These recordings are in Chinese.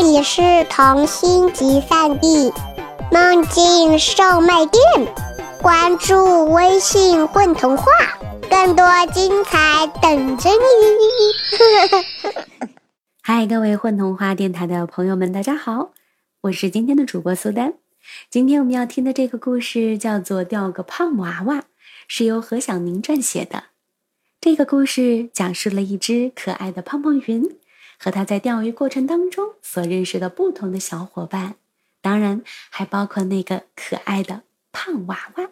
这里是童心集散地，梦境售卖店。关注微信“混童话”，更多精彩等着你。嗨，各位混童话电台的朋友们，大家好，我是今天的主播苏丹。今天我们要听的这个故事叫做《掉个胖娃娃》，是由何小宁撰写的。这个故事讲述了一只可爱的胖胖云。和他在钓鱼过程当中所认识的不同的小伙伴，当然还包括那个可爱的胖娃娃。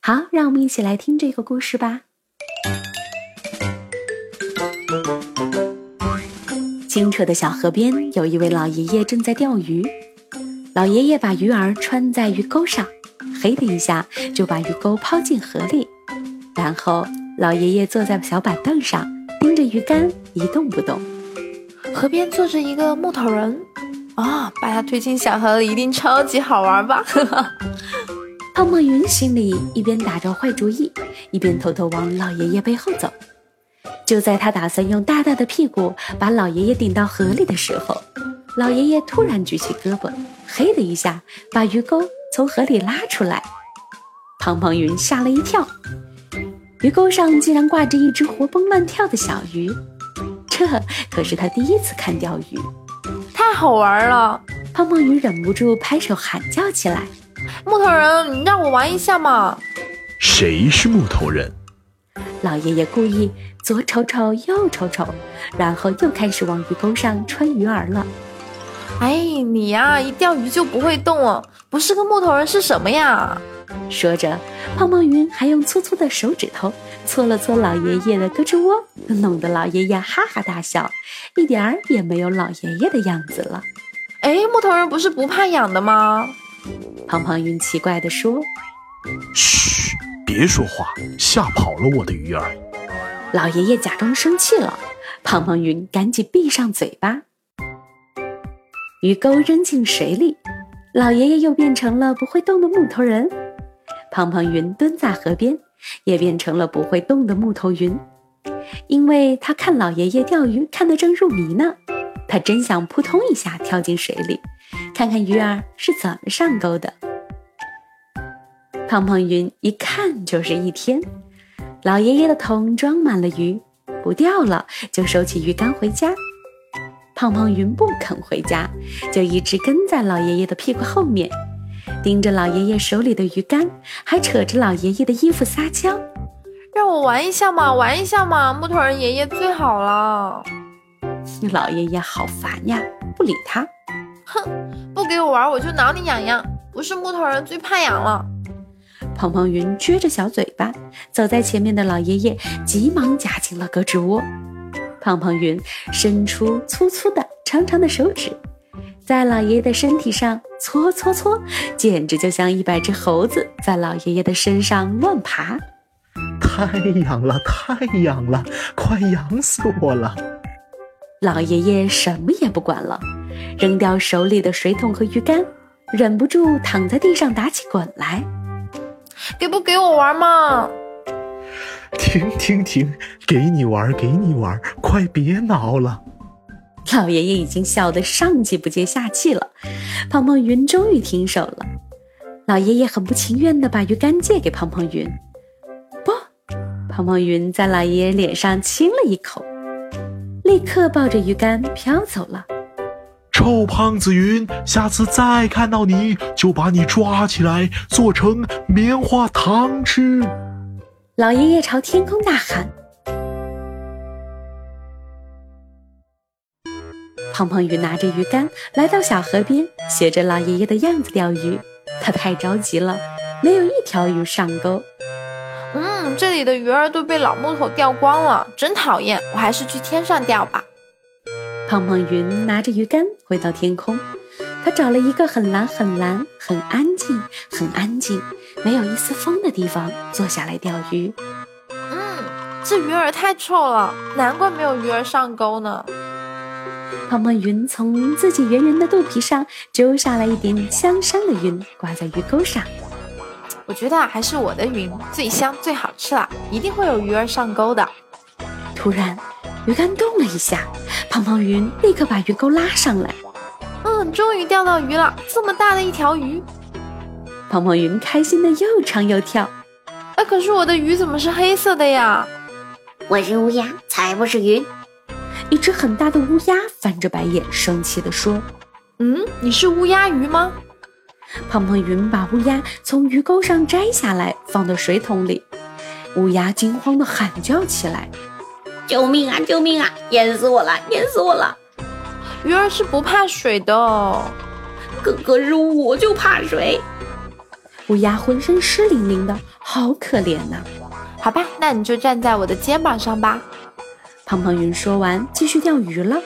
好，让我们一起来听这个故事吧。清澈的小河边，有一位老爷爷正在钓鱼。老爷爷把鱼儿穿在鱼钩上，嘿的一下就把鱼钩抛进河里。然后，老爷爷坐在小板凳上，盯着鱼竿一动不动。河边坐着一个木头人，啊，把他推进小河里一定超级好玩吧？胖胖云心里一边打着坏主意，一边偷偷往老爷爷背后走。就在他打算用大大的屁股把老爷爷顶到河里的时候，老爷爷突然举起胳膊，嘿的一下把鱼钩从河里拉出来。胖胖云吓了一跳，鱼钩上竟然挂着一只活蹦乱跳的小鱼。这可是他第一次看钓鱼，太好玩了！胖胖鱼忍不住拍手喊叫起来：“木头人，你让我玩一下嘛！”谁是木头人？老爷爷故意左瞅瞅右瞅瞅，然后又开始往鱼钩上穿鱼饵了。哎，你呀，一钓鱼就不会动哦，不是个木头人是什么呀？说着，胖胖鱼还用粗粗的手指头搓了搓老爷爷的胳肢窝，弄得老爷爷哈哈大笑，一点儿也没有老爷爷的样子了。哎，木头人不是不怕痒的吗？胖胖云奇怪地说：“嘘，别说话，吓跑了我的鱼儿。”老爷爷假装生气了，胖胖云赶紧闭上嘴巴。鱼钩扔进水里，老爷爷又变成了不会动的木头人。胖胖云蹲在河边，也变成了不会动的木头云，因为他看老爷爷钓鱼看得正入迷呢，他真想扑通一下跳进水里，看看鱼儿是怎么上钩的。胖胖云一看就是一天，老爷爷的桶装满了鱼，不钓了就收起鱼竿回家。胖胖云不肯回家，就一直跟在老爷爷的屁股后面。盯着老爷爷手里的鱼竿，还扯着老爷爷的衣服撒娇，让我玩一下嘛，玩一下嘛！木头人爷爷最好了。老爷爷好烦呀，不理他。哼，不给我玩，我就挠你痒痒。不是木头人最怕痒了。胖胖云撅着小嘴巴，走在前面的老爷爷急忙夹进了胳肢窝。胖胖云伸出粗粗的、长长的手指。在老爷爷的身体上搓搓搓，简直就像一百只猴子在老爷爷的身上乱爬。太痒了，太痒了，快痒死我了！老爷爷什么也不管了，扔掉手里的水桶和鱼竿，忍不住躺在地上打起滚来。给不给我玩嘛？停停停！给你玩，给你玩，快别挠了！老爷爷已经笑得上气不接下气了，胖胖云终于停手了。老爷爷很不情愿地把鱼竿借给胖胖云。不，胖胖云在老爷爷脸上亲了一口，立刻抱着鱼竿飘走了。臭胖子云，下次再看到你就把你抓起来做成棉花糖吃！老爷爷朝天空大喊。胖胖鱼拿着鱼竿来到小河边，学着老爷爷的样子钓鱼。他太着急了，没有一条鱼上钩。嗯，这里的鱼儿都被老木头钓光了，真讨厌！我还是去天上钓吧。胖胖云拿着鱼竿回到天空，他找了一个很蓝、很蓝、很安静、很安静、没有一丝风的地方坐下来钓鱼。嗯，这鱼儿太臭了，难怪没有鱼儿上钩呢。胖胖云从自己圆圆的肚皮上揪下来一点香香的云，挂在鱼钩上。我觉得还是我的云最香最好吃了，一定会有鱼儿上钩的。突然，鱼竿动了一下，胖胖云立刻把鱼钩拉上来。嗯终于钓到鱼了，这么大的一条鱼！胖胖云开心的又唱又跳。哎，可是我的鱼怎么是黑色的呀？我是乌鸦，才不是鱼。一只很大的乌鸦翻着白眼，生气地说：“嗯，你是乌鸦鱼吗？”胖胖云把乌鸦从鱼钩上摘下来，放到水桶里。乌鸦惊慌地喊叫起来：“救命啊！救命啊！淹死我了！淹死我了！”鱼儿是不怕水的，可可是我就怕水。乌鸦浑身湿淋淋的，好可怜呐！好吧，那你就站在我的肩膀上吧。胖胖云说完，继续钓鱼了。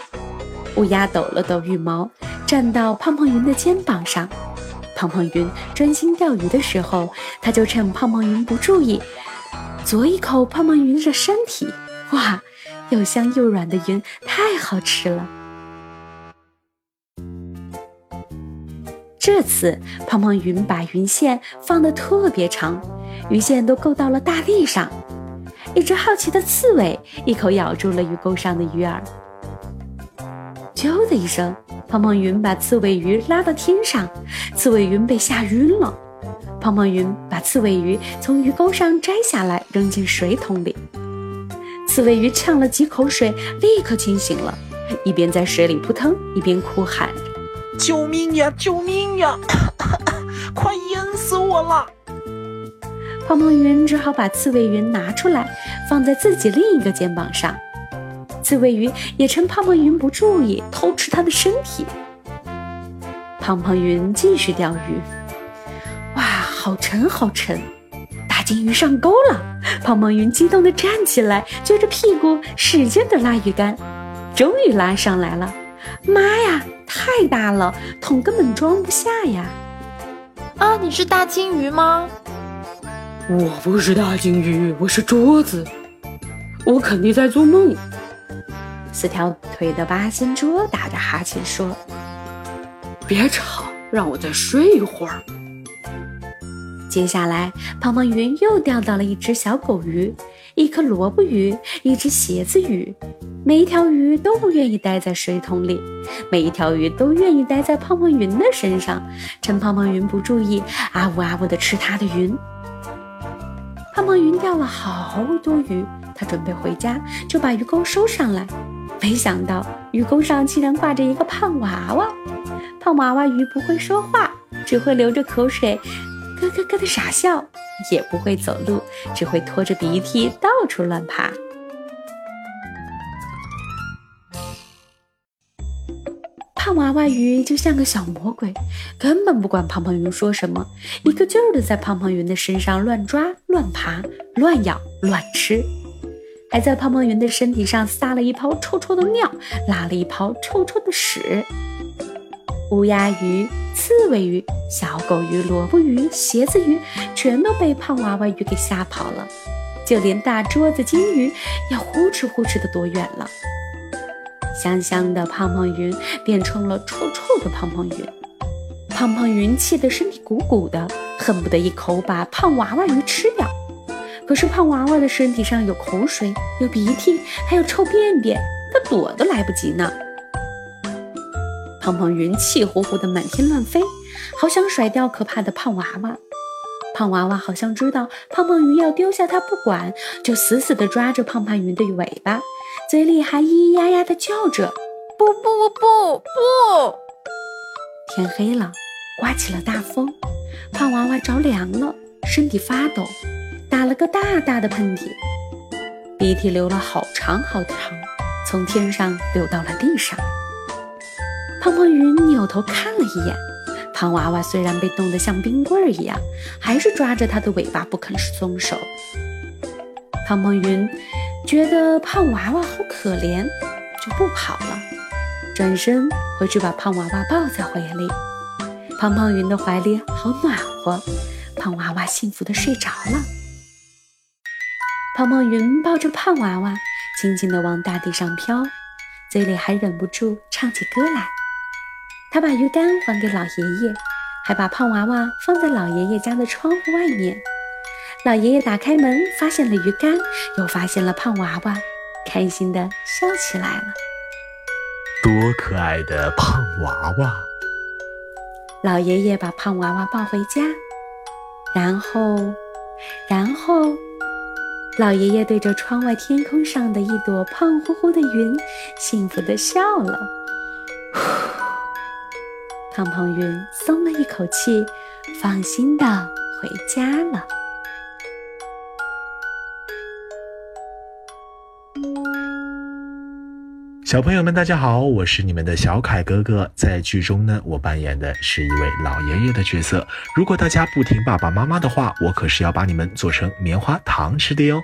乌鸦抖了抖羽毛，站到胖胖云的肩膀上。胖胖云专心钓鱼的时候，他就趁胖胖云不注意，啄一口胖胖云的身体。哇，又香又软的云，太好吃了！这次胖胖云把云线放得特别长，鱼线都够到了大地上。一只好奇的刺猬一口咬住了鱼钩上的鱼饵，啾的一声，胖胖云把刺猬鱼拉到天上，刺猬云被吓晕了。胖胖云把刺猬鱼从鱼钩上摘下来，扔进水桶里。刺猬鱼呛了几口水，立刻清醒了，一边在水里扑腾，一边哭喊。救命呀！救命呀！快淹死我了！胖胖云只好把刺猬云拿出来，放在自己另一个肩膀上。刺猬鱼也趁胖胖云不注意，偷吃它的身体。胖胖云继续钓鱼。哇，好沉，好沉！大金鱼上钩了！胖胖云激动地站起来，撅着屁股使劲地拉鱼竿，终于拉上来了。妈呀！太大了，桶根本装不下呀！啊，你是大金鱼吗？我不是大金鱼，我是桌子。我肯定在做梦。四条腿的八仙桌打着哈欠说：“别吵，让我再睡一会儿。”接下来，胖胖云又钓到了一只小狗鱼、一颗萝卜鱼、一只鞋子鱼。每一条鱼都不愿意待在水桶里，每一条鱼都愿意待在胖胖云的身上，趁胖胖云不注意，啊呜啊呜的吃它的云。胖胖云钓了好多鱼，他准备回家，就把鱼钩收上来，没想到鱼钩上竟然挂着一个胖娃娃。胖娃娃鱼不会说话，只会流着口水，咯咯咯的傻笑，也不会走路，只会拖着鼻涕到处乱爬。胖娃娃鱼就像个小魔鬼，根本不管胖胖鱼说什么，一个劲儿的在胖胖云的身上乱抓、乱爬、乱咬、乱吃，还在胖胖云的身体上撒了一泡臭臭的尿，拉了一泡臭臭的屎。乌鸦鱼、刺猬鱼、小狗鱼、萝卜鱼、鞋子鱼，全都被胖娃娃鱼给吓跑了，就连大桌子金鱼也呼哧呼哧的躲远了。香香的胖胖云变成了臭臭的胖胖云，胖胖云气得身体鼓鼓的，恨不得一口把胖娃娃鱼吃掉。可是胖娃娃的身体上有口水、有鼻涕，还有臭便便，它躲都来不及呢。胖胖云气呼呼的满天乱飞，好想甩掉可怕的胖娃娃。胖娃娃好像知道胖胖云要丢下它不管，就死死地抓着胖胖云的尾巴。嘴里还咿咿呀呀地叫着：“不不不不！”天黑了，刮起了大风，胖娃娃着凉了，身体发抖，打了个大大的喷嚏，鼻涕流了好长好长，从天上流到了地上。胖胖云扭头看了一眼，胖娃娃虽然被冻得像冰棍儿一样，还是抓着它的尾巴不肯松手。胖胖云。觉得胖娃娃好可怜，就不跑了，转身回去把胖娃娃抱在怀里。胖胖云的怀里好暖和，胖娃娃幸福的睡着了。胖胖云抱着胖娃娃，轻轻地往大地上飘，嘴里还忍不住唱起歌来。他把鱼竿还给老爷爷，还把胖娃娃放在老爷爷家的窗户外面。老爷爷打开门，发现了鱼竿，又发现了胖娃娃，开心的笑起来了。多可爱的胖娃娃！老爷爷把胖娃娃抱回家，然后，然后，老爷爷对着窗外天空上的一朵胖乎乎的云，幸福的笑了。胖胖云松了一口气，放心的回家了。小朋友们，大家好，我是你们的小凯哥哥。在剧中呢，我扮演的是一位老爷爷的角色。如果大家不听爸爸妈妈的话，我可是要把你们做成棉花糖吃的哟。